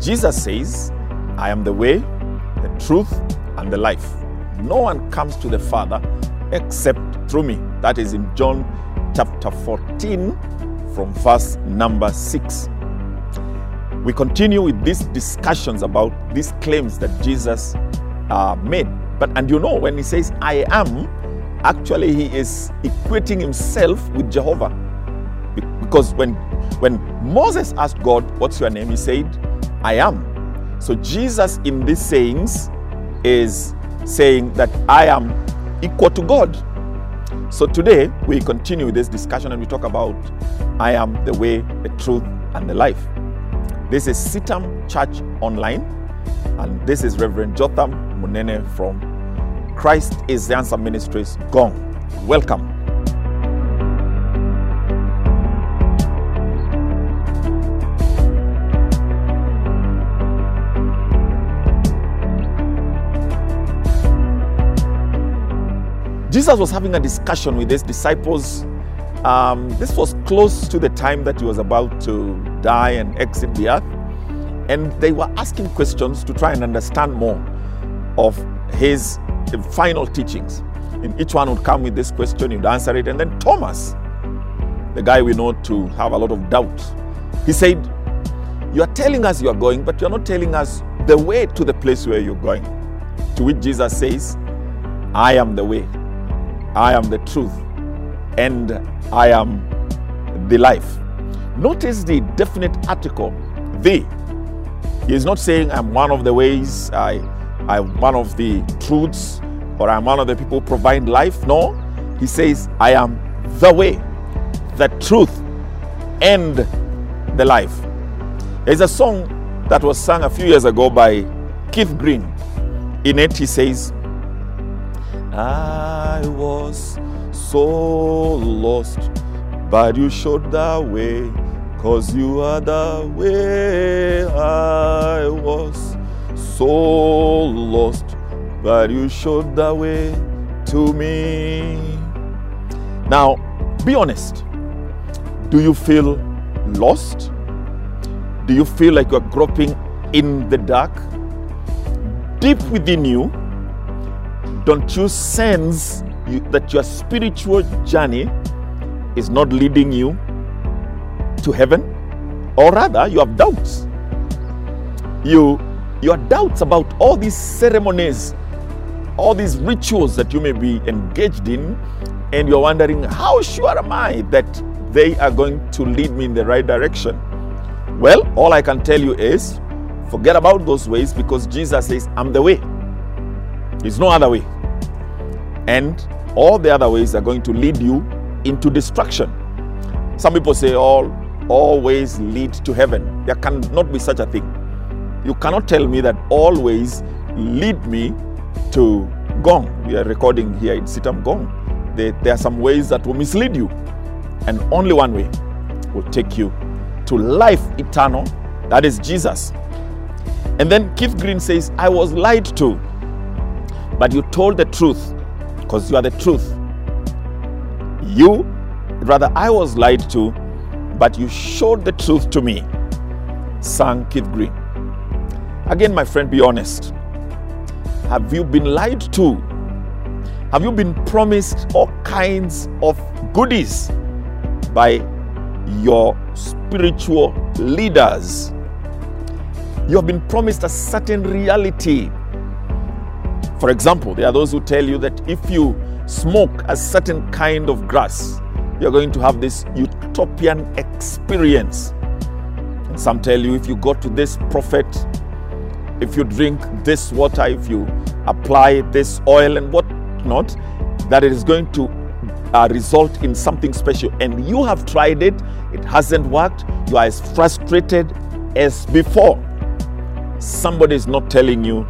Jesus says, I am the way, the truth, and the life. No one comes to the Father except through me. That is in John chapter 14, from verse number 6. We continue with these discussions about these claims that Jesus uh, made. But and you know, when he says I am, actually he is equating himself with Jehovah. Because when when Moses asked God, What's your name? He said, I am. So Jesus in these sayings is saying that I am equal to God. So today we continue this discussion and we talk about I am the way, the truth, and the life. This is CITAM Church Online, and this is Reverend Jotham Munene from Christ is the Answer Ministries Ngong. Welcome. Jesus was having a discussion with his disciples. Um, this was close to the time that he was about to die and exit the earth. And they were asking questions to try and understand more of his final teachings. And each one would come with this question, he'd answer it. And then Thomas, the guy we know to have a lot of doubt, he said, You are telling us you are going, but you're not telling us the way to the place where you're going. To which Jesus says, I am the way, I am the truth, and I am the life. Notice the definite article, the. He is not saying I'm one of the ways, I, I'm one of the truths, or I'm one of the people provide life. No, he says, I am the way, the truth, and the life. There's a song that was sung a few years ago by Keith Green. In it, he says, I was so lost, but you showed the way, cause you are the way. I was so lost, but you showed the way to me. Now, be honest. Do you feel lost? Do you feel like you're groping in the dark? Deep within you, don't you sense you, that your spiritual journey is not leading you to heaven? Or rather, you have doubts. You, your doubts about all these ceremonies, all these rituals that you may be engaged in, and you're wondering, how sure am I that they are going to lead me in the right direction? Well, all I can tell you is forget about those ways because Jesus says, I'm the way. There's no other way. And all the other ways are going to lead you into destruction. Some people say all all ways lead to heaven. There cannot be such a thing. You cannot tell me that all ways lead me to Ngong. We are recording here in CITAM Ngong. There, there are some ways that will mislead you, and only one way will take you to life eternal. That is Jesus. And then Keith Green says, I was lied to, but you told the truth because you are the truth. You, rather, I was lied to, but you showed the truth to me. Sang Keith Green. Again, my friend, be honest. Have you been lied to? Have you been promised all kinds of goodies by your spiritual leaders? You have been promised a certain reality for example, there are those who tell you that if you smoke a certain kind of grass, you're going to have this utopian experience. And some tell you if you go to this prophet, if you drink this water, if you apply this oil and what not, that it is going to uh, result in something special. And you have tried it, it hasn't worked, you are as frustrated as before. Somebody is not telling you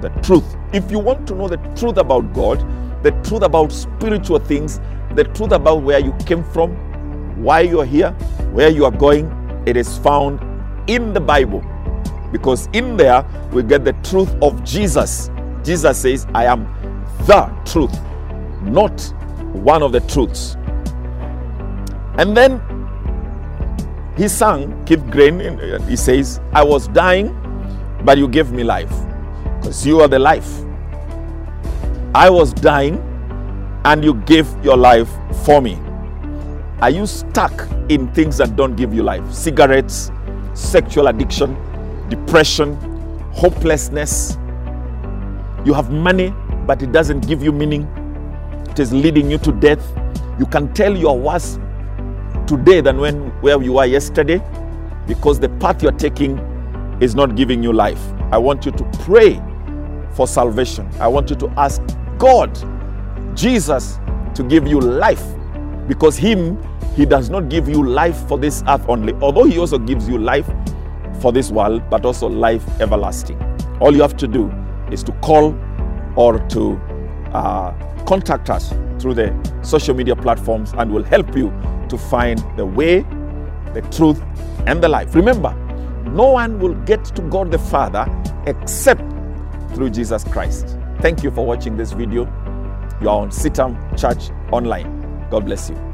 the truth. If you want to know the truth about God, the truth about spiritual things, the truth about where you came from, why you're here, where you are going, it is found in the Bible. Because in there we get the truth of Jesus. Jesus says, I am the truth, not one of the truths. And then he sang, Keith Green, he says, I was dying but you gave me life because you are the life. I was dying and you gave your life for me. Are you stuck in things that don't give you life? Cigarettes, sexual addiction, depression, hopelessness. You have money, but it doesn't give you meaning. It is leading you to death. You can tell you are worse today than when where you were yesterday because the path you're taking is not giving you life. I want you to pray for salvation. I want you to ask God, Jesus, to give you life because Him, He does not give you life for this earth only, although He also gives you life for this world, but also life everlasting. All you have to do is to call or to uh, contact us through the social media platforms, and we'll help you to find the way, the truth, and the life. Remember, no one will get to God the Father except through Jesus Christ. Thank you for watching this video. You are on CITAM Church Online. God bless you.